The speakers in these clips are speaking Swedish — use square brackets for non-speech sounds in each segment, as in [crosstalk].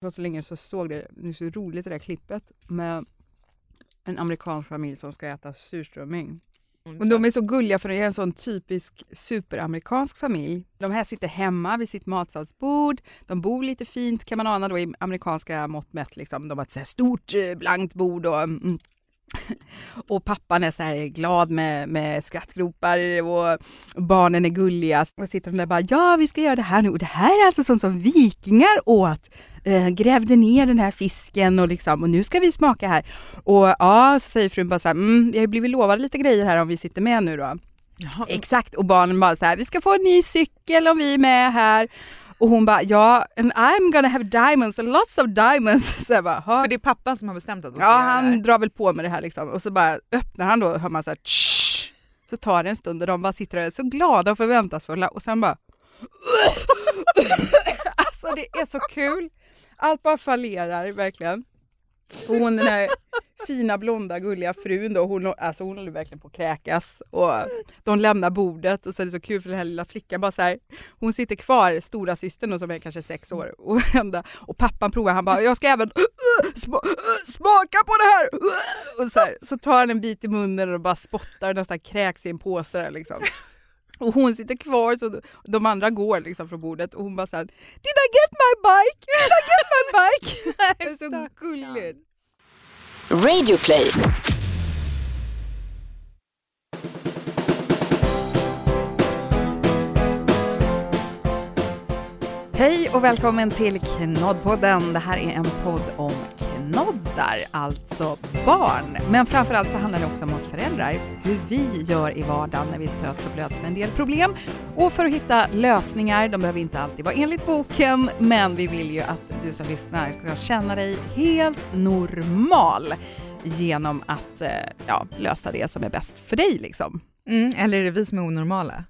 Det var så länge så såg det, är så roligt det där klippet med en amerikansk familj som ska äta surströmming. Och de är så gulliga för det är en sån typisk superamerikansk familj. De här sitter hemma vid sitt matsalsbord. De bor lite fint kan man ana då i amerikanska mått mätt. Liksom. De har ett så här stort eh, blankt bord och mm, [laughs] och pappan är så här glad med, med skrattgropar och barnen är gulliga. Och sitter de där och bara, ja vi ska göra det här nu. Och det här är alltså sånt som vikingar åt. Eh, grävde ner den här fisken och liksom, och nu ska vi smaka här. Och ja, så säger frun bara så här, mm, vi har blivit lovade lite grejer här om vi sitter med nu då. Jaha. Exakt, och barnen bara så här, vi ska få en ny cykel om vi är med här. Och hon bara, ja, and I'm gonna have diamonds, lots of diamonds. [laughs] Så jag bara, För det är pappan som har bestämt att de ska Ja, han drar väl på med det här liksom. Och så bara öppnar han då, hör man så här, Tsch! så tar det en stund och de bara sitter där och är så glada och förväntansfulla och sen bara [laughs] Alltså det är så kul. Allt bara fallerar verkligen. Och hon den här fina blonda gulliga frun då, hon, alltså hon håller verkligen på att kräkas och de lämnar bordet och så är det så kul för den här lilla flickan bara så här, hon sitter kvar, stora systern som är kanske sex år och, ända, och pappan provar, han bara jag ska även smaka på det här! Och så, här, så tar han en bit i munnen och bara spottar och nästan kräks i en påse där liksom. Och hon sitter kvar så de andra går liksom från bordet och hon bara såhär Did I get my bike? Did I get my bike? det är så gulligt. Radioplay. Hej och välkommen till Knoddpodden. Det här är en podd om knoddar, alltså barn. Men framförallt så handlar det också om oss föräldrar, hur vi gör i vardagen när vi stöts och blöts med en del problem. Och för att hitta lösningar, de behöver inte alltid vara enligt boken, men vi vill ju att du som lyssnar ska känna dig helt normal genom att eh, ja, lösa det som är bäst för dig. Liksom. Mm, eller är det vi som är onormala?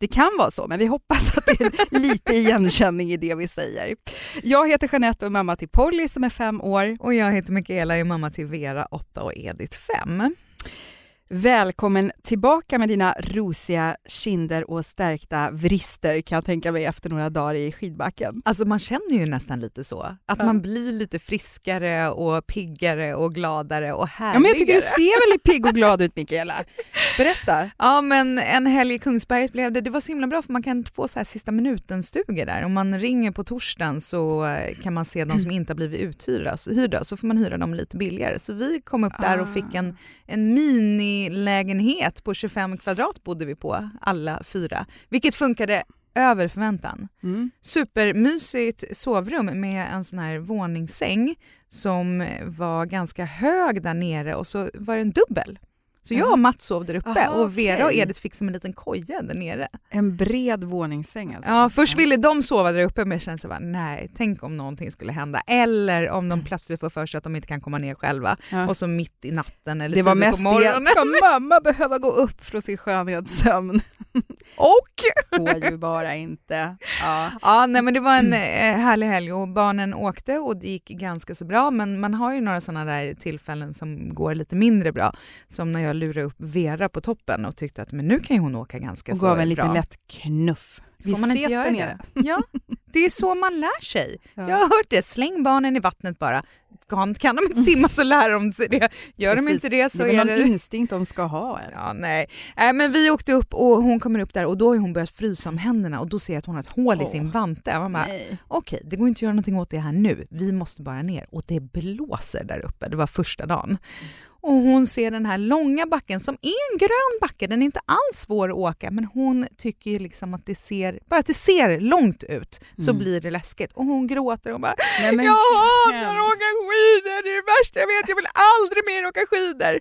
Det kan vara så, men vi hoppas att det är lite igenkänning i det vi säger. Jag heter Jeanette och är mamma till Polly som är fem år. Och jag heter Mikaela och är mamma till Vera, åtta och Edith, fem. Välkommen tillbaka med dina rosiga kinder och stärkta vrister kan jag tänka mig efter några dagar i skidbacken. Alltså man känner ju nästan lite så, att ja. man blir lite friskare och piggare och gladare och härligare. Ja, men jag tycker du ser väldigt pigg och glad ut [laughs] Mikaela. Berätta. Ja men en helg i Kungsberget blev det, det var så himla bra för man kan få så här sista minuten-stugor där. Om man ringer på torsdagen så eh, kan man se de som inte har blivit uthyrda så får man hyra dem lite billigare. Så vi kom upp där och fick en, en mini lägenhet på 25 kvadrat bodde vi på alla fyra, vilket funkade över förväntan. Mm. Supermysigt sovrum med en sån här våningssäng som var ganska hög där nere och så var det en dubbel. Så jag och Mats sov där uppe Aha, och Vera okay. och Edith fick som en liten koja där nere. En bred våningssäng alltså? Ja, först ville de sova där uppe men jag kände bara, nej, tänk om någonting skulle hända. Eller om de plötsligt får för sig att de inte kan komma ner själva ja. och så mitt i natten eller Det var mest på morgonen. det, ska mamma behöva gå upp från sin skönhetssömn? [laughs] och? Får ju bara inte. Ja. ja, nej men det var en eh, härlig helg och barnen åkte och det gick ganska så bra men man har ju några sådana där tillfällen som går lite mindre bra. Som när jag lurade upp Vera på toppen och tyckte att men nu kan hon åka ganska och så bra. Och gav en liten lätt knuff. Vi Får man inte göra det? [laughs] Ja, det är så man lär sig. Ja. Jag har hört det, släng barnen i vattnet bara. Kan, kan de inte simma så lär de sig det. Gör Precis. de inte det så det är, det... någon instinkt de ska ha. Eller? Ja, nej. Äh, men vi åkte upp och hon kommer upp där och då har hon börjat frysa om händerna och då ser jag att hon har ett hål oh. i sin vante. Okej, okay, det går inte att göra någonting åt det här nu. Vi måste bara ner och det blåser där uppe. Det var första dagen och hon ser den här långa backen som är en grön backe, den är inte alls svår att åka men hon tycker liksom att det ser, bara att det ser långt ut så mm. blir det läskigt och hon gråter och bara Nej, men, “Jag hatar att åka skidor, det är det värsta jag vet, jag vill aldrig mer åka skidor”.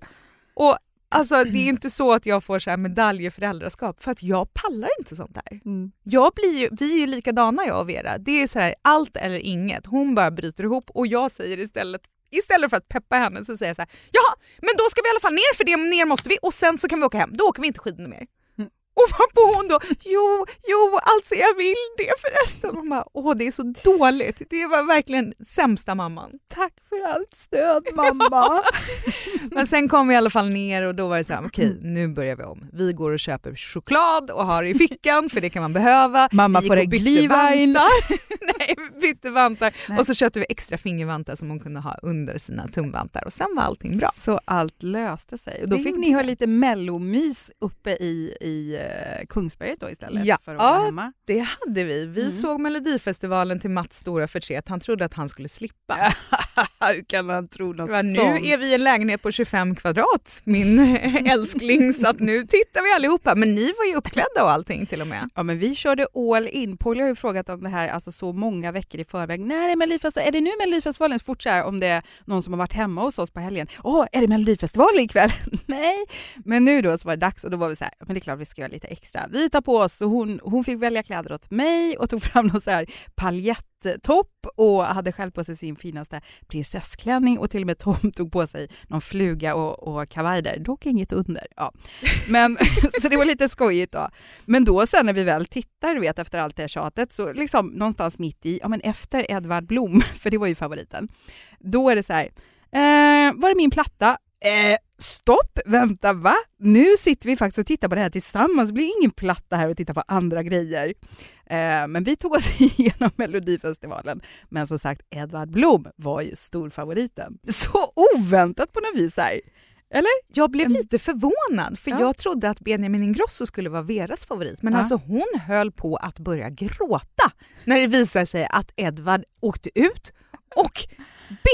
Och Alltså det är inte så att jag får så här medalj i föräldraskap för att jag pallar inte sånt här. Mm. Jag blir ju, vi är ju likadana jag och Vera. Det är så här, allt eller inget. Hon bara bryter ihop och jag säger istället istället för att peppa henne så säger jag så här, ja men då ska vi i alla fall ner för det ner måste vi och sen så kan vi åka hem, då åker vi inte skidor mer. Och varpå hon då, jo, jo, alltså jag vill det förresten. Man bara, åh det är så dåligt. Det var verkligen sämsta mamman. Tack för allt stöd [laughs] mamma. Men sen kom vi i alla fall ner och då var det så här, okej okay, nu börjar vi om. Vi går och köper choklad och har i fickan för det kan man behöva. Mamma får en glühwein. [laughs] Nej, bytte vantar Nej. och så köpte vi extra fingervantar som hon kunde ha under sina tumvantar och sen var allting bra. Så allt löste sig. Och då det fick ni ha lite mellomys uppe i, i uh, Kungsberget då istället ja. för att vara hemma? det hade vi. Vi mm. såg Melodifestivalen till Mats stora förtret. Han trodde att han skulle slippa. [laughs] Hur kan han tro något sånt? Nu är vi i en lägenhet på 25 kvadrat, min [laughs] älskling, så att nu tittar vi allihopa. Men ni var ju uppklädda och allting till och med. Ja, men vi körde all in. Polly har ju frågat om det här alltså så många veckor i förväg. När är Melodifestivalen? Är det nu Melodifestivalen? Så fort så här, om det är någon som har varit hemma hos oss på helgen. Åh, är det Melodifestivalen ikväll? [laughs] Nej, men nu då så var det dags och då var vi så här, men det är klart vi ska göra lite lite extra. Vi tar på oss och hon, hon fick välja kläder åt mig och tog fram [laughs] någon så här paljettopp och hade själv på sig sin finaste prinsessklänning och till och med Tom tog på sig någon fluga och, och kavaj där, dock inget under. Ja. Men, [laughs] så det var lite skojigt då. Men då sen när vi väl tittar, du vet efter allt det här tjatet, så liksom någonstans mitt i, ja men efter Edvard Blom, [laughs] för det var ju favoriten, då är det så här, eh, var är min platta? Eh, stopp, vänta, va? Nu sitter vi faktiskt och tittar på det här tillsammans. Det blir ingen platta här och titta på andra grejer. Eh, men vi tog oss [laughs] igenom Melodifestivalen. Men som sagt, Edvard Blom var ju storfavoriten. Så oväntat på något vis här. Eller? Jag blev lite förvånad för ja. jag trodde att Benjamin Ingrosso skulle vara Veras favorit men ja. alltså hon höll på att börja gråta när det visade sig att Edvard åkte ut och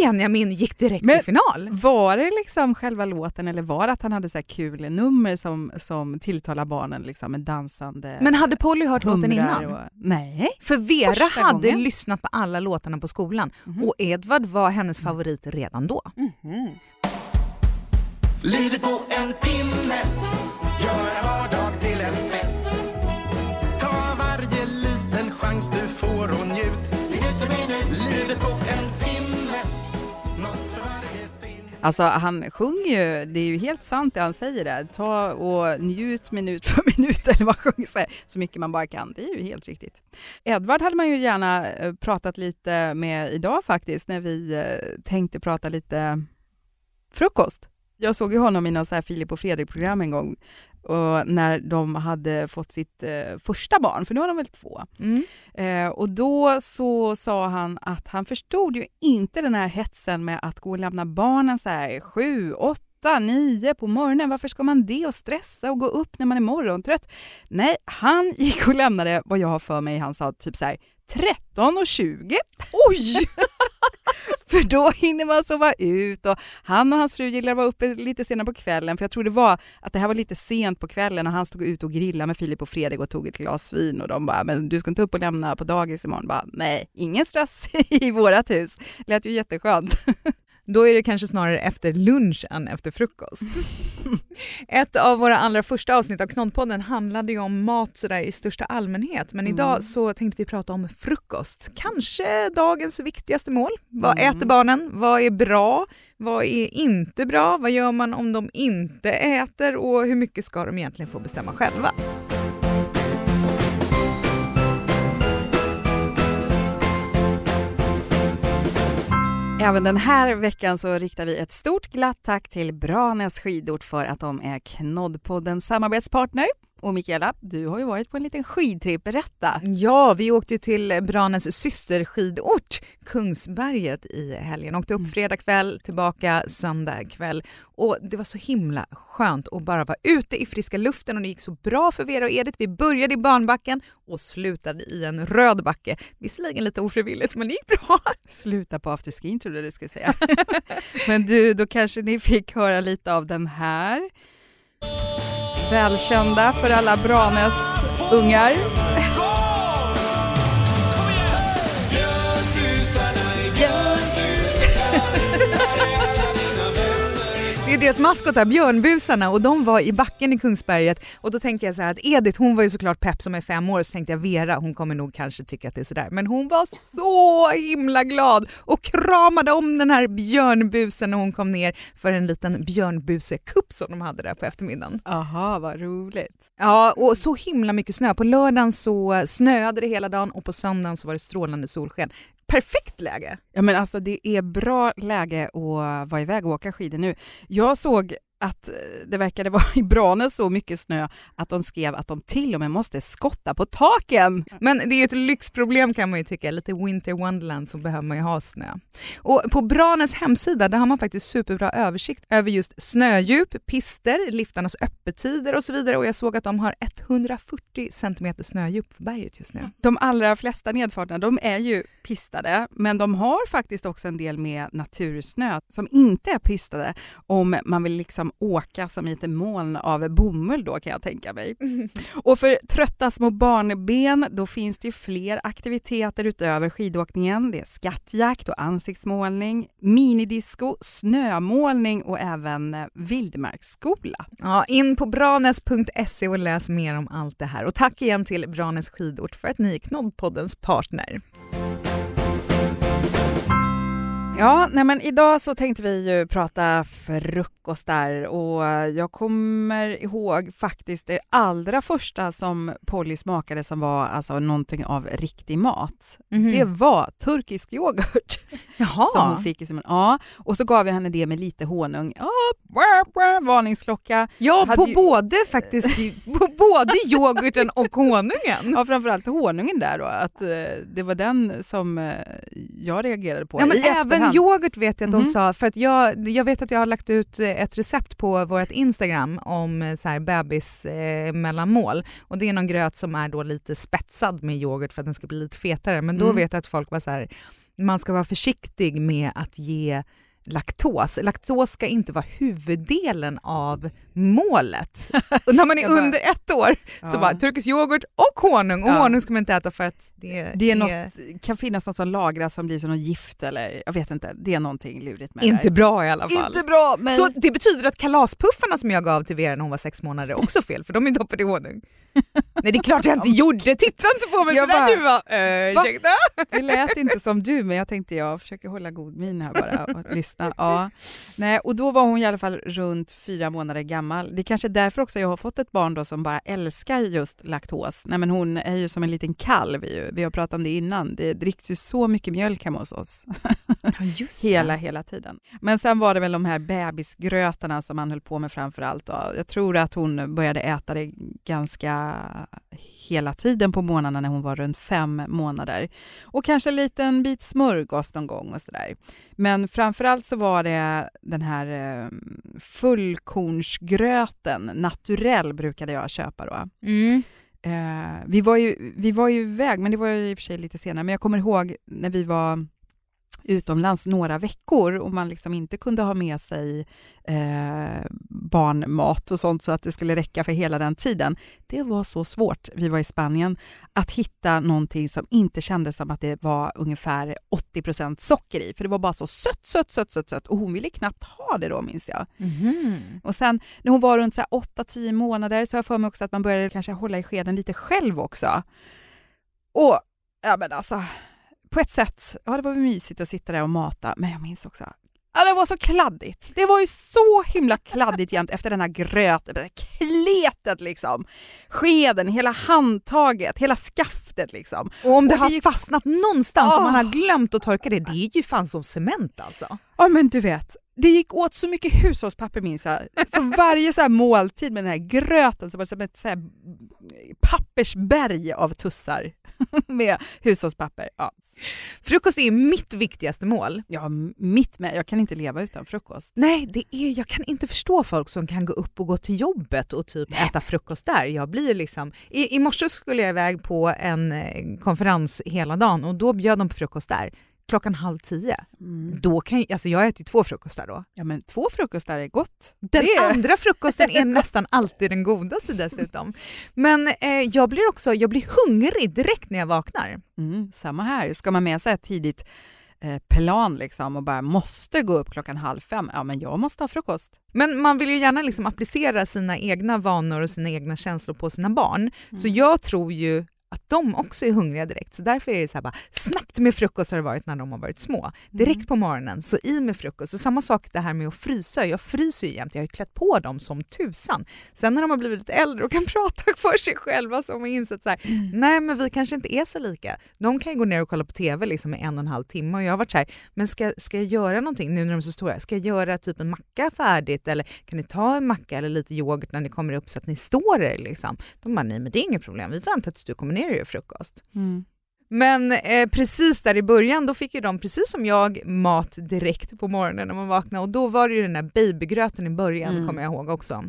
Benjamin gick direkt Men till final. Var det liksom själva låten eller var det att han hade så kul nummer som, som tilltalar barnen liksom med dansande Men hade Polly hört låten innan? Och, nej. För Vera Första hade gången. lyssnat på alla låtarna på skolan mm -hmm. och Edvard var hennes favorit redan då. Mm -hmm. Livet på en pinne, göra vardag till en fest. Ta varje liten chans du får och njut. Livet på en Alltså han sjunger ju, det är ju helt sant det han säger där. Ta och njut minut för [laughs] minut eller vad han sjunger, så mycket man bara kan. Det är ju helt riktigt. Edvard hade man ju gärna eh, pratat lite med idag faktiskt, när vi eh, tänkte prata lite frukost. Jag såg ju honom i någon så här Filip och Fredrik-program en gång och när de hade fått sitt eh, första barn, för nu har de väl två. Mm. Eh, och då så sa han att han förstod ju inte den här hetsen med att gå och lämna barnen så här sju, åtta, nio på morgonen. Varför ska man det och stressa och gå upp när man är morgontrött? Nej, han gick och lämnade vad jag har för mig, han sa typ så här 13 och 20. Oj! [laughs] För då hinner man sova ut och han och hans fru gillar att vara uppe lite senare på kvällen för jag tror det var att det här var lite sent på kvällen och han stod ut och grillade med Filip och Fredrik och tog ett glas vin och de bara “men du ska inte upp och lämna på dagis imorgon?” bara “nej, ingen stress [laughs] i vårat hus”. Lät ju jätteskönt. [laughs] Då är det kanske snarare efter lunch än efter frukost. [laughs] Ett av våra allra första avsnitt av Knoddpodden handlade ju om mat sådär i största allmänhet men mm. idag så tänkte vi prata om frukost. Kanske dagens viktigaste mål. Vad mm. äter barnen? Vad är bra? Vad är inte bra? Vad gör man om de inte äter? Och hur mycket ska de egentligen få bestämma själva? Även den här veckan så riktar vi ett stort glatt tack till Branäs skidort för att de är Knoddpoddens samarbetspartner. Och Mikaela, du har ju varit på en liten skidtripp, berätta. Ja, vi åkte till Branäs systerskidort Kungsberget i helgen. Åkte upp mm. fredag kväll, tillbaka söndag kväll. Och det var så himla skönt att bara vara ute i friska luften och det gick så bra för Vera och Edith. Vi började i barnbacken och slutade i en röd backe. Visserligen lite ofrivilligt men det gick bra. Sluta på afterskin trodde jag du skulle säga. [laughs] men du, då kanske ni fick höra lite av den här välkända för alla Branes ungar. Det är deras maskotar, björnbusarna, och de var i backen i Kungsberget. Och då tänker jag så att Edith, hon var ju såklart pepp som är fem år, så tänkte jag Vera, hon kommer nog kanske tycka att det är sådär. Men hon var så himla glad och kramade om den här björnbusen när hon kom ner för en liten björnbusekupp som de hade där på eftermiddagen. Aha, vad roligt. Ja, och så himla mycket snö. På lördagen så snöade det hela dagen och på söndagen så var det strålande solsken perfekt läge. Ja men alltså det är bra läge att vara iväg och åka skidor nu. Jag såg att eh, det verkade vara i Branäs så mycket snö att de skrev att de till och med måste skotta på taken. Men det är ett lyxproblem kan man ju tycka, lite winter wonderland så behöver man ju ha snö. Och på Branäs hemsida där har man faktiskt superbra översikt över just snödjup, pister, liftarnas öppettider och så vidare och jag såg att de har 140 cm snödjup på berget just nu. De allra flesta nedfarterna de är ju pistade men de har faktiskt också en del med natursnö som inte är pistade om man vill liksom åka som i ett moln av bomull då kan jag tänka mig. Mm. [laughs] Och för trötta små barnben då finns det ju fler aktiviteter utöver skidåkningen. Det är skattjakt och ansiktsmålning, minidisco, snömålning och även eh, vildmarksskola. Ja, in på branes.se och läs mer om allt det här. Och tack igen till Branäs skidort för att ni är Knoddpoddens partner. Ja, nej men idag så tänkte vi ju prata frukostar och jag kommer ihåg faktiskt det allra första som Polly smakade som var alltså någonting av riktig mat. Mm. Det var turkisk yoghurt [laughs] Jaha. som hon fick i sin Ja, och så gav jag henne det med lite honung. Brr, varningsklocka. Ja, på ju... både faktiskt, [laughs] på både yoghurten och honungen. Ja, framförallt honungen där då, att eh, det var den som eh, jag reagerade på ja, men även efterhand yoghurt vet jag att de mm. sa, för att jag, jag vet att jag har lagt ut eh, ett recept på vårt Instagram om eh, så här bebis eh, mellanmål och det är någon gröt som är då lite spetsad med yoghurt för att den ska bli lite fetare men då mm. vet jag att folk var så här, man ska vara försiktig med att ge laktos. Laktos ska inte vara huvuddelen av målet. Och när man är [laughs] under ett år ja. så bara turkisk yoghurt och honung och ja. honung ska man inte äta för att det, det är något, kan finnas något som lagras som blir som något gift eller jag vet inte. Det är någonting lurigt med Inte det bra i alla fall. Inte bra, men... Så det betyder att kalaspuffarna som jag gav till Vera när hon var sex månader är också fel för de är doppade i honung. Nej det är klart jag inte gjorde, titta inte på mig sådär du var, ursäkta? Det lät inte som du men jag tänkte jag försöker hålla god min här bara och lyssna. Ja. Nej, och då var hon i alla fall runt fyra månader gammal. Det är kanske är därför också jag har fått ett barn då som bara älskar just laktos. Nej, men hon är ju som en liten kalv ju. vi har pratat om det innan. Det dricks ju så mycket mjölk hemma hos oss. Ja, hela, hela tiden. Men sen var det väl de här bebisgrötarna som man höll på med framför allt. Jag tror att hon började äta det ganska hela tiden på morgnarna när hon var runt fem månader. Och kanske en liten bit smörgås någon gång och sådär. Men framförallt så var det den här eh, fullkornsgröten, naturell brukade jag köpa då. Mm. Eh, vi, var ju, vi var ju iväg, men det var ju i och för sig lite senare, men jag kommer ihåg när vi var utomlands några veckor och man liksom inte kunde ha med sig eh, barnmat och sånt så att det skulle räcka för hela den tiden. Det var så svårt, vi var i Spanien, att hitta någonting som inte kändes som att det var ungefär 80% socker i, för det var bara så sött, sött, sött, sött, sött och hon ville knappt ha det då minns jag. Mm. Och sen när hon var runt 8-10 månader så har jag för mig också att man började kanske hålla i skeden lite själv också. Och ja men alltså på ett sätt, ja det var mysigt att sitta där och mata, men jag minns också Ja, det var så kladdigt. Det var ju så himla kladdigt jämt efter den här gröten, kletet liksom. Skeden, hela handtaget, hela skaftet liksom. Och om det och har fastnat någonstans oh. och man har glömt att torka det, det är ju fan som cement alltså. Ja men du vet, det gick åt så mycket hushållspapper minns jag. Så varje så här måltid med den här gröten så var det som ett så här pappersberg av tussar [laughs] med hushållspapper. Ja. Frukost är mitt viktigaste mål. Ja, mitt med. Jag kan inte leva utan frukost. Nej, det är, jag kan inte förstå folk som kan gå upp och gå till jobbet och typ äta frukost där. Jag blir liksom... I, I morse skulle jag iväg på en eh, konferens hela dagen och då bjöd de på frukost där klockan halv tio. Mm. Då kan, alltså jag äter ju två frukostar då. Ja men två frukostar är gott. Den det. andra frukosten är [laughs] nästan alltid den godaste dessutom. Men eh, jag blir också jag blir hungrig direkt när jag vaknar. Mm, samma här. Ska man med sig ett tidigt eh, plan liksom och bara måste gå upp klockan halv fem. Ja, men jag måste ha frukost. Men man vill ju gärna liksom applicera sina egna vanor och sina egna känslor på sina barn. Mm. Så jag tror ju att de också är hungriga direkt. Så därför är det så här bara, snabbt med frukost har det varit när de har varit små. Direkt mm. på morgonen, så i med frukost. Och samma sak det här med att frysa. Jag fryser ju jämt, jag har ju klätt på dem som tusan. Sen när de har blivit lite äldre och kan [laughs] prata för sig själva så har man insett så här, mm. nej men vi kanske inte är så lika. De kan ju gå ner och kolla på TV liksom i en och en halv timme och jag har varit så här, men ska, ska jag göra någonting nu när de är så stora? Ska jag göra typ en macka färdigt eller kan ni ta en macka eller lite yoghurt när ni kommer upp så att ni står er liksom? De bara, nej men det är inget problem, vi väntar tills du kommer ner frukost. Mm. Men eh, precis där i början då fick ju de, precis som jag, mat direkt på morgonen när man vaknade och då var det ju den där babygröten i början, mm. kommer jag ihåg också.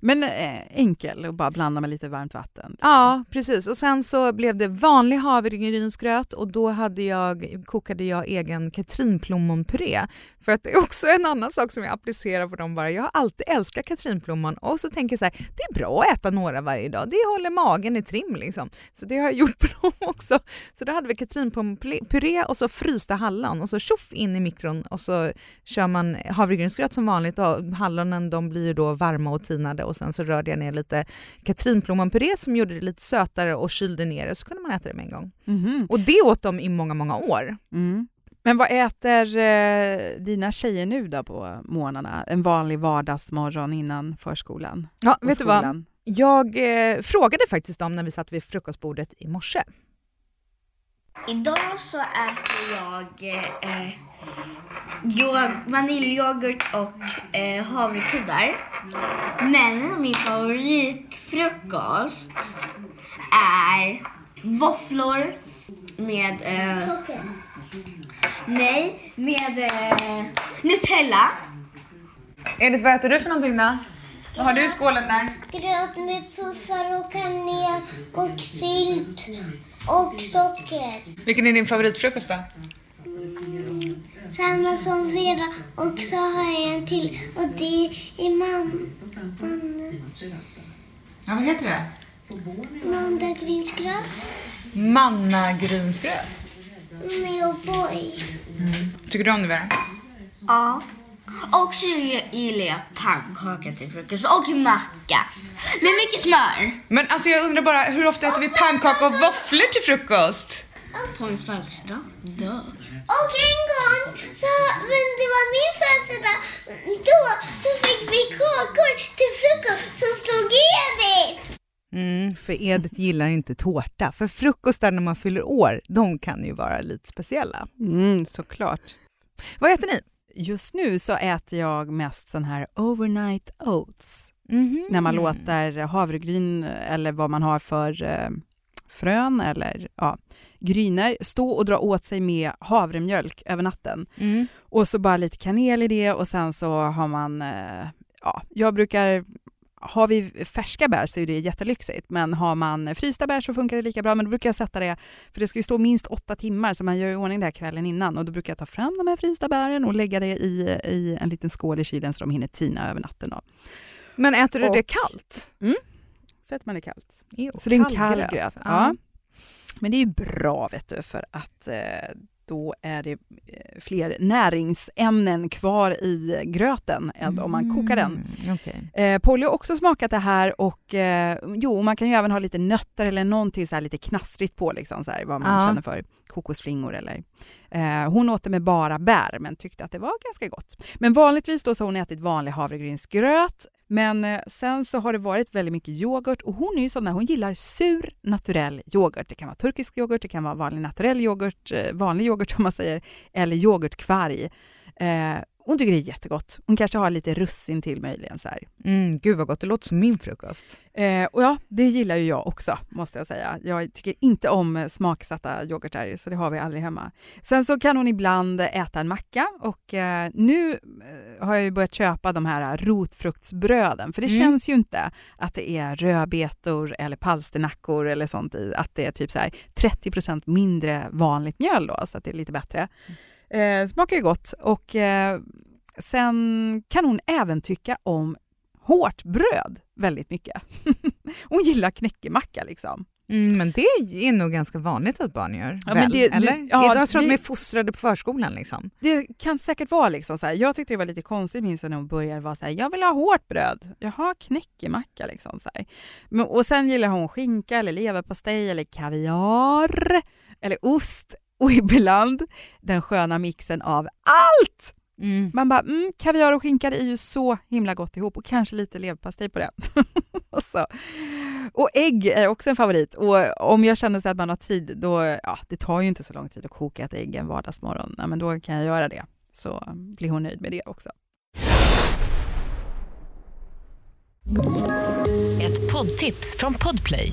Men eh, enkel och bara blanda med lite varmt vatten. Ja, precis. Och sen så blev det vanlig havregrynsgröt och då hade jag, kokade jag egen katrinplommonpuré. För att det är också en annan sak som jag applicerar på dem bara. Jag har alltid älskat katrinplommon och så tänker jag så här, det är bra att äta några varje dag. Det håller magen i trim liksom. Så det har jag [laughs] gjort på dem också. Så då hade vi katrinplommonpuré och så frysta hallon och så tjoff in i mikron och så kör man havregrynsgröt som vanligt och hallonen de blir ju då varma och tinade tinade och sen så rörde jag ner lite katrinplommonpuré som gjorde det lite sötare och kylde ner det så kunde man äta det med en gång. Mm. Och det åt de i många, många år. Mm. Men vad äter eh, dina tjejer nu då på morgnarna? En vanlig vardagsmorgon innan förskolan? Ja, vet skolan? du vad? Jag eh, frågade faktiskt dem när vi satt vid frukostbordet i morse. Idag så äter jag eh, vaniljyoghurt och eh, havrekuddar. Men min favoritfrukost är våfflor med... Eh, nej, med eh, Nutella. Edith, vad äter du för någonting då? Vad har du i skålen där? Gröt med puffar och kanel och sylt och socker. Vilken är din favoritfrukost då? samma som Vera och så har jag en till och det är mamma. Ja, vad heter det? Mandagrynsgröt. Mannagrynsgröt? Med O'boy. Mm. Tycker du om det Vera? Ja. Och så gillar jag pannkaka till frukost och macka. Med mycket smör. Men alltså jag undrar bara, hur ofta äter vi pannkaka och våfflor till frukost? På min födelsedag. Dö. Och en gång, så, men det var min födelsedag, då så fick vi kakor till frukost som stod Edith. Mm, för Edith gillar inte tårta. För frukostar när man fyller år, de kan ju vara lite speciella. Mm, såklart. Vad äter ni? Just nu så äter jag mest sån här overnight oats. Mm -hmm. När man låter havregryn eller vad man har för eh, frön eller ja, gryner stå och dra åt sig med havremjölk över natten. Mm. Och så bara lite kanel i det och sen så har man, eh, ja, jag brukar har vi färska bär så är det jättelyxigt, men har man frysta bär så funkar det lika bra. Men då brukar jag sätta det, för det ska ju stå minst åtta timmar, så man gör i ordning det här kvällen innan. Och då brukar jag ta fram de här frysta bären och lägga det i, i en liten skål i kylen så de hinner tina över natten. Då. Men äter du och, det kallt? Mm, sätter man det kallt. Jo, så det är en kall gröt. Ja. Men det är ju bra vet du, för att eh, då är det eh, fler näringsämnen kvar i gröten än om man kokar den. Mm, okay. Eh, Polly har också smakat det här och eh, jo, man kan ju även ha lite nötter eller någonting så här lite knastrigt på, liksom, så här, vad man ja. känner för. Kokosflingor eller... Eh, hon åt det med bara bär men tyckte att det var ganska gott. Men vanligtvis då så har hon ätit vanlig havregrynsgröt men eh, sen så har det varit väldigt mycket yoghurt och hon är ju sån där, hon gillar sur naturell yoghurt. Det kan vara turkisk yoghurt, det kan vara vanlig naturell yoghurt, eh, vanlig yoghurt [laughs] om man säger, eller yoghurtkvarg. Eh, hon tycker det är jättegott. Hon kanske har lite russin till möjligen. Så här. Mm, gud vad gott, det låter som min frukost. Eh, och ja, det gillar ju jag också måste jag säga. Jag tycker inte om smaksatta yoghurtar så det har vi aldrig hemma. Sen så kan hon ibland äta en macka och eh, nu eh, har jag ju börjat köpa de här rotfruktsbröden för det mm. känns ju inte att det är rödbetor eller palsternackor eller sånt i, att det är typ så här 30% mindre vanligt mjöl då så att det är lite bättre. Mm. Eh, smakar ju gott och eh, sen kan hon även tycka om hårt bröd väldigt mycket. [laughs] hon gillar knäckemacka liksom. Mm, men det är nog ganska vanligt att barn gör. Ja, väl? men det- Eller? det- ja, jag tror att det- de är fostrade på förskolan. Liksom. Det kan säkert vara liksom så här. Jag tyckte det var lite konstigt minns jag när hon började vara så här, jag vill ha hårt bröd. Jaha, knäckemacka liksom så här. Men, och sen gillar hon skinka eller leverpastej eller kaviar eller ost och ibland den sköna mixen av allt. Man bara, mm, kaviar och skinka det är ju så himla gott ihop och kanske lite leverpastej på det. [laughs] och, så. och ägg är också en favorit. Och om jag känner så att man har tid, då, ja, det tar ju inte så lång tid att koka ett ägg en vardagsmorgon, ja, men då kan jag göra det. Så blir hon nöjd med det också. Ett poddtips från Podplay.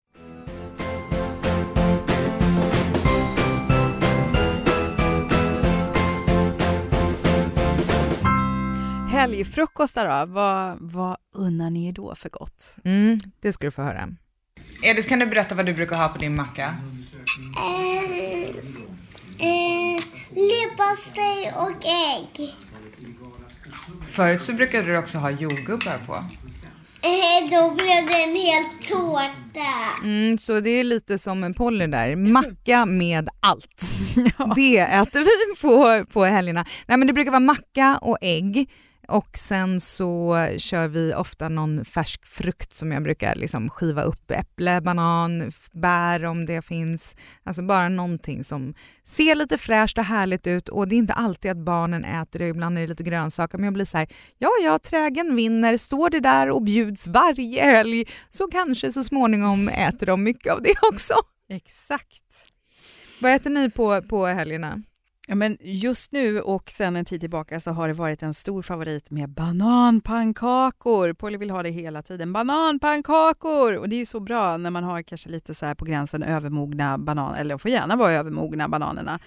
Helgfrukostar då, vad, vad unnar ni er då för gott? Mm, det ska du få höra. Edith, kan du berätta vad du brukar ha på din macka? Eh, eh, leverpastej och ägg. Förut så brukade du också ha jordgubbar på. Eh, då blev det en hel tårta. Mm, så det är lite som en Polly där, macka med allt. [laughs] Det äter vi på, på helgerna. Nej, men det brukar vara macka och ägg och sen så kör vi ofta någon färsk frukt som jag brukar liksom skiva upp, äpple, banan, bär om det finns. Alltså bara någonting som ser lite fräscht och härligt ut och det är inte alltid att barnen äter det, ibland är det lite grönsaker men jag blir så här, ja ja, trägen vinner, står det där och bjuds varje helg så kanske så småningom äter de mycket av det också. Exakt. Vad äter ni på, på helgerna? Ja, men just nu och sen en tid tillbaka så har det varit en stor favorit med bananpannkakor. Polly vill ha det hela tiden. Bananpannkakor! Och det är ju så bra när man har kanske lite så här på gränsen övermogna bananer, eller får gärna vara övermogna bananerna.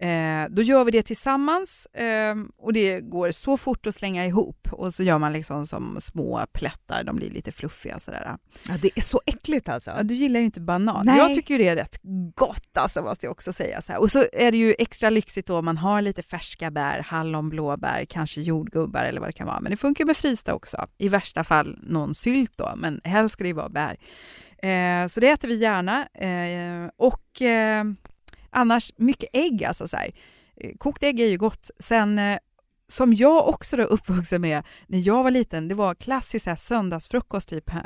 Eh, då gör vi det tillsammans eh, och det går så fort att slänga ihop och så gör man liksom som små plättar, de blir lite fluffiga sådär. Ja, det är så äckligt alltså. Ja, du gillar ju inte banan. Nej. Jag tycker det är rätt gott alltså måste jag också säga. Så här. Och så är det ju extra lyxigt då om man har lite färska bär, hallon, blåbär, kanske jordgubbar eller vad det kan vara. Men det funkar med frysta också. I värsta fall någon sylt då, men helst ska det ju vara bär. Eh, så det äter vi gärna. Eh, och eh, annars mycket ägg alltså så här. Eh, kokt ägg är ju gott. Sen eh, som jag också är uppvuxen med när jag var liten, det var klassisk så här, söndagsfrukost typ eh,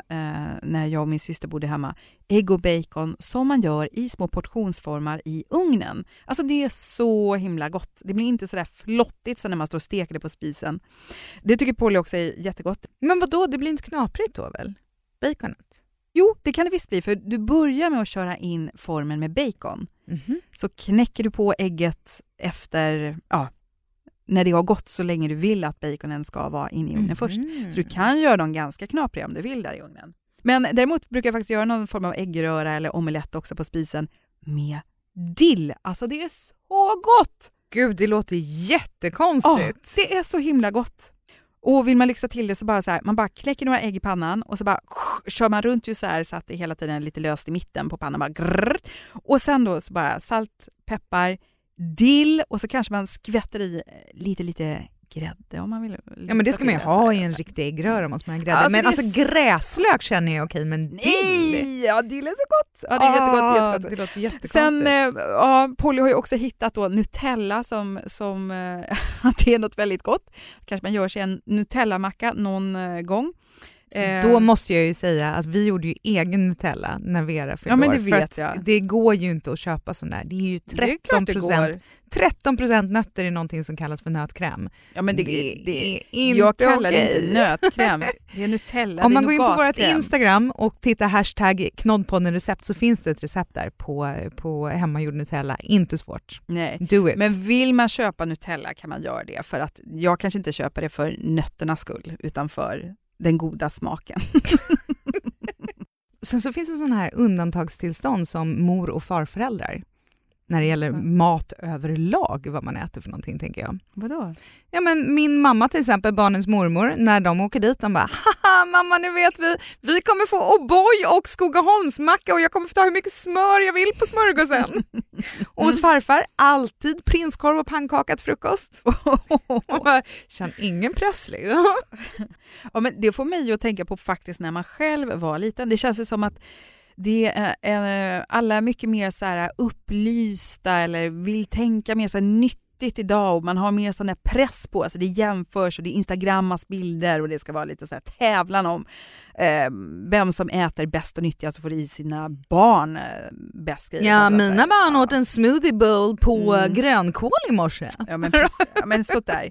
när jag och min syster bodde hemma. Ägg och bacon som man gör i små portionsformar i ugnen. Alltså det är så himla gott. Det blir inte så där flottigt som när man står och steker det på spisen. Det tycker Polly också är jättegott. Men vad då? det blir inte knaprigt då väl? Baconet? Jo, det kan det visst bli för du börjar med att köra in formen med bacon. Mhm. Så knäcker du på ägget efter, ja, när det har gått så länge du vill att baconen ska vara inne i ugnen först. Mhm. Så du kan göra dem ganska knapriga om du vill där i ugnen. Men däremot brukar jag faktiskt göra någon form av äggröra eller omelett också på spisen med dill. Alltså det är så gott! Gud, det låter Ja, jättekonstigt. det är så himla gott. Och vill man lyxa till det så bara så här, man bara kläcker några ägg i pannan och så bara kör man runt ju så här så att det hela tiden är lite löst i mitten på pannan. Bara grrr. Och sen då så bara salt, peppar, dill och så kanske man skvätter i eh, lite, lite grädde om man vill. Ja men det ska man ju ha i en så. riktig äggröra måste man ha grädde. Alltså, men alltså gräslök känner jag okej men? Nej! Ja, dill är så gott! Ja, det är jättegott. Ah, jättegott. Det låter jättekonstigt. Sen, eh, ja, Polly har ju också hittat då Nutella som, som eh, [laughs] att det är något väldigt gott. Kanske man gör sig en Nutella-macka någon eh, gång. Eh, Då måste jag ju säga att vi gjorde ju egen Nutella när Vera fyllde Ja, men år, det för vet jag. Det går ju inte att köpa sån där. Det är ju det är 13 klart det procent går. 13 procent nötter i någonting som kallas för nötkräm. Ja, men det, det, det, är inte jag kallar det okej. inte nötkräm, det är Nutella. Om det man går in på vårt. Instagram och tittar hashtag knoddpodden recept så finns det ett recept där på, på hemmagjord Nutella. Inte svårt. Nej. Do it. Men vill man köpa Nutella kan man göra det för att jag kanske inte köper det för nötternas skull utan för den goda smaken. [laughs] Sen så finns det sådana här undantagstillstånd som mor och farföräldrar när det gäller mat överlag, vad man äter för någonting tänker jag. Vadå? Ja men min mamma till exempel, barnens mormor, när de åker dit, de bara haha mamma nu vet vi, vi kommer få O'boy och Skogaholmsmacka och jag kommer få ta hur mycket smör jag vill på smörgåsen. [laughs] och hos farfar, alltid prinskorv och pannkaka till frukost. [laughs] Man bara, Känn ingen press liksom. Ja, men det får mig att tänka på faktiskt när man själv var liten. Det känns ju som att det är, eh, alla är mycket mer så här upplysta eller vill tänka mer så här nyttigt idag och man har mer sån där press på sig. Det jämförs och det instagrammas bilder och det ska vara lite så här tävlan om eh, vem som äter bäst och nyttigast och får i sina barn eh, bäst grejer. Ja, mina säga. barn åt en smoothie bowl på Mm. grönkål i morse. Ja men, ja, men [laughs] sådär.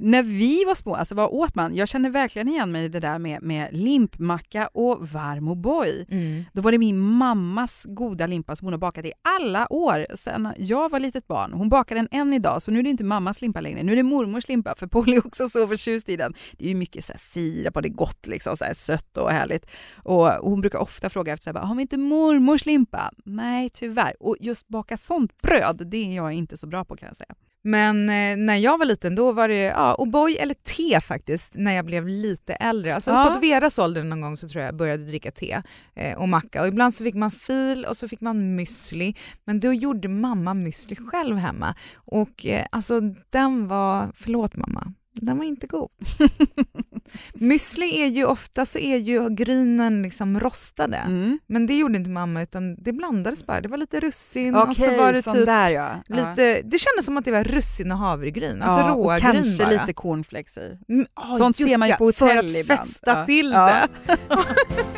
När vi var små, alltså vad åt man? Jag känner verkligen igen mig i det där med, med limpmacka och varm O'boy. Mm. Då var det min mammas goda limpa som hon har bakat i alla år sedan jag var litet barn. Hon bakar den än idag, så nu är det inte mammas limpa längre. Nu är det mormors limpa, för Polly är också så förtjust i den. Det är ju mycket så här sirap och det är gott, liksom, så här sött och härligt. Och hon brukar ofta fråga efter, så här, har vi inte mormors limpa? Nej, tyvärr. Och just baka sånt bröd, det är jag inte så bra på kan jag säga. Men eh, när jag var liten då var det ja, O'boy eller te faktiskt när jag blev lite äldre. Alltså Ja. uppåt Veras ålder någon gång så tror jag jag började dricka te eh, och macka och ibland så fick man fil och så fick man müsli. Men då gjorde mamma müsli själv hemma och eh, alltså den var, förlåt mamma, den var inte god. [laughs] müsli är ju ofta så är ju grynen liksom rostade. Mm. Men det gjorde inte mamma utan det blandades bara. Det var lite russin och Okej, så var det typ där ja. ja. Lite, det kändes som att det var russin och havregryn, alltså ja, råa och kanske bara. lite cornflakes i. Mm, ja, Sånt ser man ju ja, på För hotell att ibland. fästa Ja. till Ja. det. [laughs]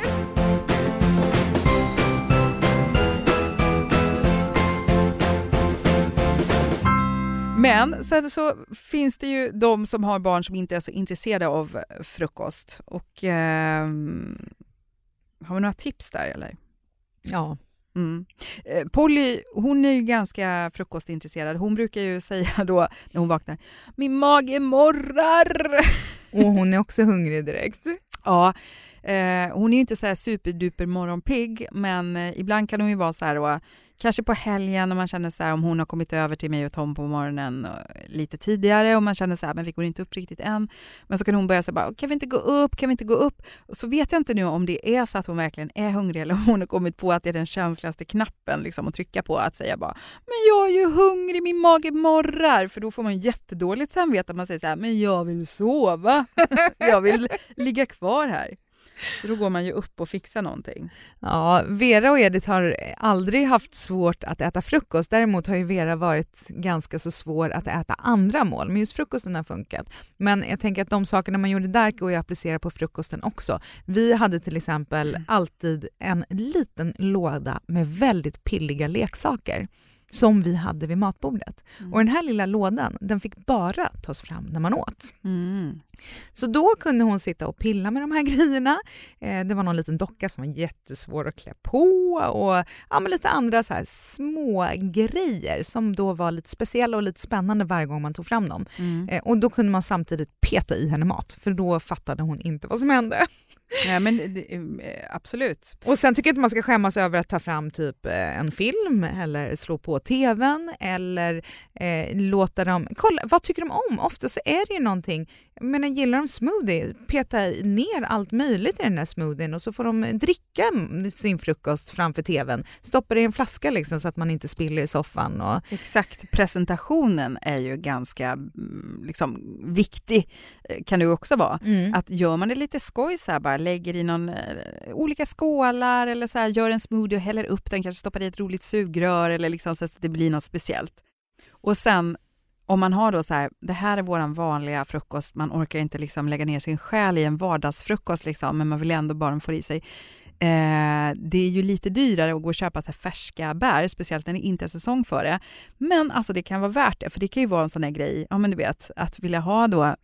Men sen så finns det ju de som har barn som inte är så intresserade av eh, frukost. Och ehm, har vi några tips där eller? Ja. Mm. Eh, Polly, hon är ju ganska frukostintresserad. Hon brukar ju säga då när hon vaknar, min mage morrar. Och hon är också hungrig direkt. [laughs] Ja, eh, hon är ju inte så här superduper morgonpigg, men eh, ibland kan hon ju vara så här då, kanske på helgen om man känner så här om hon har kommit över till mig och Tom på morgonen och, lite tidigare och man känner så här, men vi går inte upp riktigt än. Men så kan hon börja säga bara, kan vi inte gå upp, kan vi inte gå upp? Och så vet jag inte nu om det är så att hon verkligen är hungrig eller om hon har kommit på att det är den känsligaste knappen liksom, att trycka på, att säga bara, men jag är ju hungrig, min mage morrar, för då får man jättedåligt samvete om man säger så här, men jag vill sova, [laughs] jag vill ligga kvar här. Så då går man ju upp och fixar någonting. Ja, Vera och Edith har aldrig haft svårt att äta frukost. Däremot har ju Vera varit ganska så svår att äta andra mål, men just frukosten har funkat. Men jag tänker att de sakerna man gjorde där går ju att applicera på frukosten också. Vi hade till exempel alltid en liten låda med väldigt pilliga leksaker som vi hade vid matbordet. Mm. Och den här lilla lådan, den fick bara tas fram när man åt. Mm. Så då kunde hon sitta och pilla med de här [laughs] grejerna. Eh, det var någon liten docka som var jättesvår att klä på och ja, men lite andra så här små grejer som då var lite speciella och lite spännande varje gång man tog fram dem. Mm. Eh, och då kunde man samtidigt peta i henne mat för då fattade hon inte vad som hände. Ja, men mm, eh, absolut. Och sen tycker jag inte man ska skämmas över att ta fram typ eh, en film eller slå på tvn eller eh, låta dem... Kolla, vad tycker de om? Ofta så är det ju någonting, menar gillar de smoothie, peta ner allt möjligt i den där smoothien och så får de dricka sin frukost framför tvn, stoppa det i en flaska liksom så att man inte spiller i soffan. Och, Exakt. Presentationen är ju ganska mm, liksom, viktig, eh, kan det också vara. Att gör man det lite skoj så här bara, lägger i någon, eh, olika skålar eller så här, gör en smoothie och häller upp den, kanske stoppar i ett roligt sugrör eller liksom så att det blir något speciellt. Och sen om man har då så här, det här är våran vanliga frukost, man orkar inte liksom lägga ner sin själ i en vardagsfrukost liksom, men man vill ändå bara få i sig. Eh, det är ju lite dyrare att gå och köpa så här färska bär, speciellt när det inte är säsong för det. Men alltså det kan vara värt det, för det kan ju vara en sån här grej, ja men du vet, att vilja ha då eh,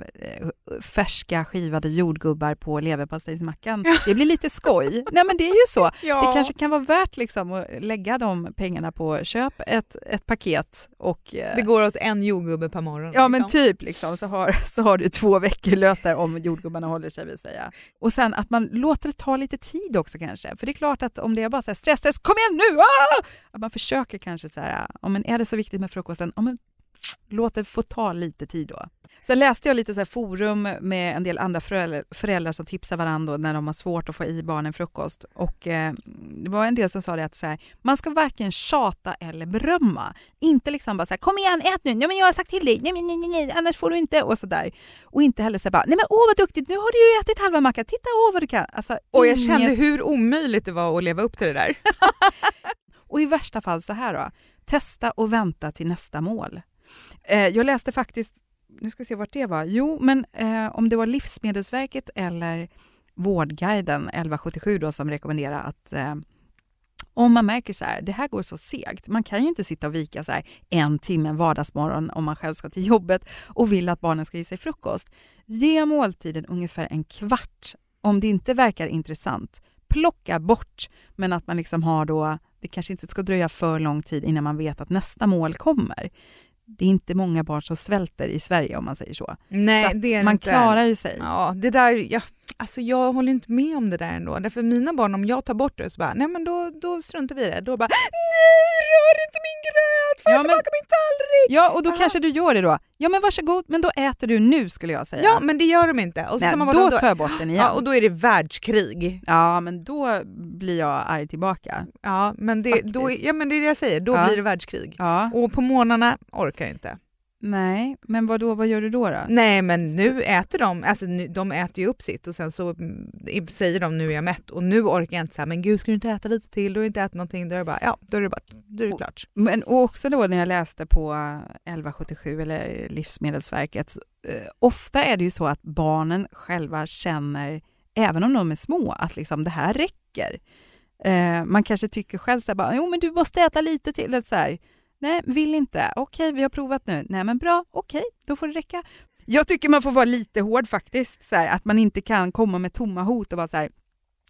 färska skivade jordgubbar på leverpastejsmackan, det blir lite skoj. Nej men det är ju så. [laughs] Det kanske kan vara värt liksom att lägga de pengarna på köp ett, ett paket och eh, det går åt en jordgubbe per morgon. Ja men liksom. typ liksom, så har, så har du två veckor löst där om jordgubbarna håller sig vill säga. Och sen att man låter det ta lite tid också kanske. För det är klart att om det är bara så här, stress, stress, kom igen nu! Ah! Att man försöker kanske så här, ja, men är det så viktigt med frukosten? Ja, men låt det få ta lite tid då. Sen läste jag lite så forum med en del andra föräldrar, föräldrar som tipsar varandra när de har svårt att få i barnen frukost. Och eh, det var en del som sa det att så här, man ska varken tjata eller berömma. Inte liksom bara så här, kom igen ät nu, nej, men jag har sagt till dig, nej, nej, nej, nej, annars får du inte och så där. Och inte heller så här bara, nej men åh vad duktigt, nu har du ju ätit halva mackan, titta åh vad du kan. Alltså, och jag inget... kände hur omöjligt det var att leva upp till det där. [laughs] och i värsta fall så här då, testa och vänta till nästa mål. Eh, jag läste faktiskt, nu ska vi se vart det var, jo men eh, om det var Livsmedelsverket eller Vårdguiden 1177 då som rekommenderar att eh, om man märker så här, det här går så segt, man kan ju inte sitta och vika så här en timme vardagsmorgon om man själv ska till jobbet och vill att barnen ska ge sig frukost. Ge måltiden ungefär en kvart om det inte verkar intressant. Plocka bort, men att man liksom har då, det kanske inte ska dröja för lång tid innan man vet att nästa mål kommer det är inte många barn som svälter i Sverige om man säger så. Nej, så det är man inte. klarar ju sig. Ja, det där, ja, alltså jag håller inte med om det där ändå. Därför mina barn, om jag tar bort det så bara, nej men då, då struntar vi i det. Då bara, nej rör inte min gröt, får ja, jag tillbaka min tallrik? Ja, och då Aha. kanske du gör det då. Ja men varsågod, men då äter du nu skulle jag säga. Ja, men det gör de inte. Och så nej, man bara, då tar jag bort den igen. Ja, och då är det världskrig. Ja, men då blir jag arg tillbaka. Ja, men det, då, ja, men det är det jag säger, då ja. blir det världskrig. Ja. Och på morgnarna orkar jag inte. Nej, men vad då, vad gör du då? då? Nej, men nu äter de, alltså nu, de äter ju upp sitt och sen så mm, säger de nu är jag mätt och nu orkar jag inte säga men gud ska du inte äta lite till, du har inte ätit någonting, då är det bara, ja då är det, bara, då är det klart. Men och också då när jag läste på 1177 eller Livsmedelsverket, eh, ofta är det ju så att barnen själva känner, även om de är små, att liksom det här räcker. Eh, man kanske tycker själv så här, bara, jo men du måste äta lite till, så här, Nej, vill inte. Okej, vi har provat nu. Nej, men bra. Okej, då får det räcka. Jag tycker man får vara lite hård faktiskt, så här, att man inte kan komma med tomma hot och vara så här,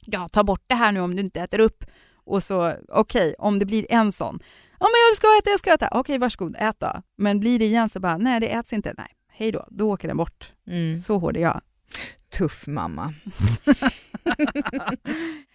ja, ta bort det här nu om du inte äter upp. Och så, okej, okay, om det blir en sån, ja men jag ska äta, jag ska äta, okej okay, varsågod, ät då. Men blir det igen så bara, nej det äts inte, nej, hej då, då åker den bort. Mm. Så hård är jag. Tuff mamma. [laughs]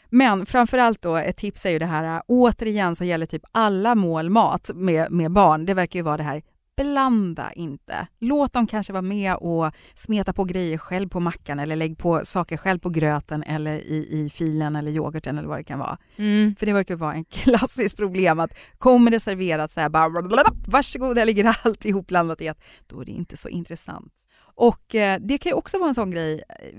Men framförallt då, ett tips är ju det här, återigen så gäller typ alla mål mat med, med barn, det verkar ju vara det här, blanda inte. Låt dem kanske vara med och smeta på grejer själv på mackan eller lägg på saker själv på gröten eller i, i filen eller yoghurten eller vad det kan vara. Mm. För det verkar vara en [laughs] klassisk problem att kommer det serverat så här bara blablabla, varsågod, här ligger [laughs] allt ihopblandat i ett, då är det inte så intressant. Och eh, det kan också vara en sån grej eh,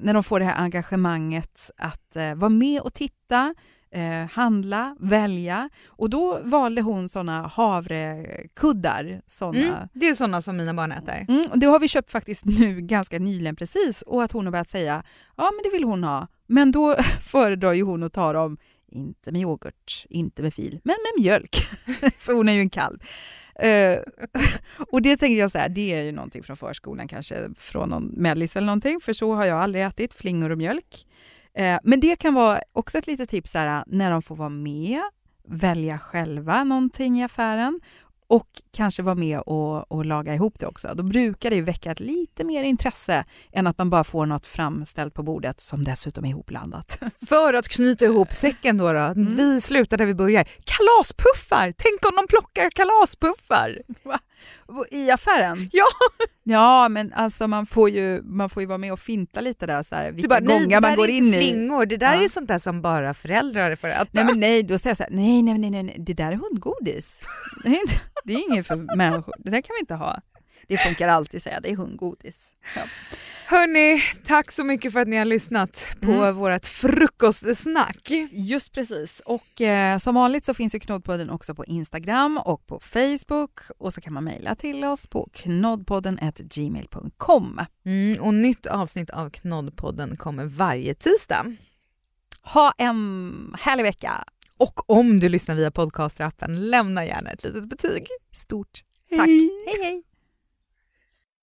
när de får det här engagemanget att eh, vara med och titta, eh, handla, välja. Och då valde hon såna havrekuddar. Såna. Mm, det är såna som mina barn äter. Mm, det har vi köpt faktiskt nu [laughs] ganska nyligen precis och att hon har börjat säga ja men det vill hon ha. Men då [laughs] föredrar ju hon att ta dem inte med yoghurt, inte med fil, men med mjölk. [laughs] För hon är ju en kalv. Uh, [laughs] och det tänkte jag så här, det är ju någonting från förskolan, kanske från någon mellis eller någonting, för så har jag aldrig ätit, flingor och mjölk. Uh, men det kan vara också ett litet tips här, när de får vara med, välja själva någonting i affären och kanske vara med och, och, laga ihop det också. Då brukar det väcka ett lite mer intresse än att man bara får något framställt på bordet som dessutom är ihopblandat. [laughs] För att knyta ihop säcken då, då mm. vi slutar där vi börjar. Kalaspuffar! Tänk om de plockar kalaspuffar! Va? I affären? Ja! Ja, men alltså man får ju, man får ju vara med och finta lite där, så här, vilka bara, gångar man går in i. Flingor. Det där ja. är sånt där som bara föräldrar får äta. Nej, men nej, då säger jag så här, nej, nej, nej, nej, det där är hundgodis. [laughs] Det är, inte, det är inget för människor, det där kan vi inte ha. Det funkar alltid säga, det är hundgodis. Ja. Hörni, tack så mycket för att ni har lyssnat på mm. vårt frukostsnack. Just precis. Och eh, som vanligt så finns ju Knoddpodden också på Instagram och på Facebook och så kan man mejla till oss på knoddpodden gmail.com. Mm, och nytt avsnitt av Knoddpodden kommer varje tisdag. Ha en härlig vecka! Och om du lyssnar via podcastrappen, lämna gärna ett litet betyg. Stort tack! Hej hej! hej.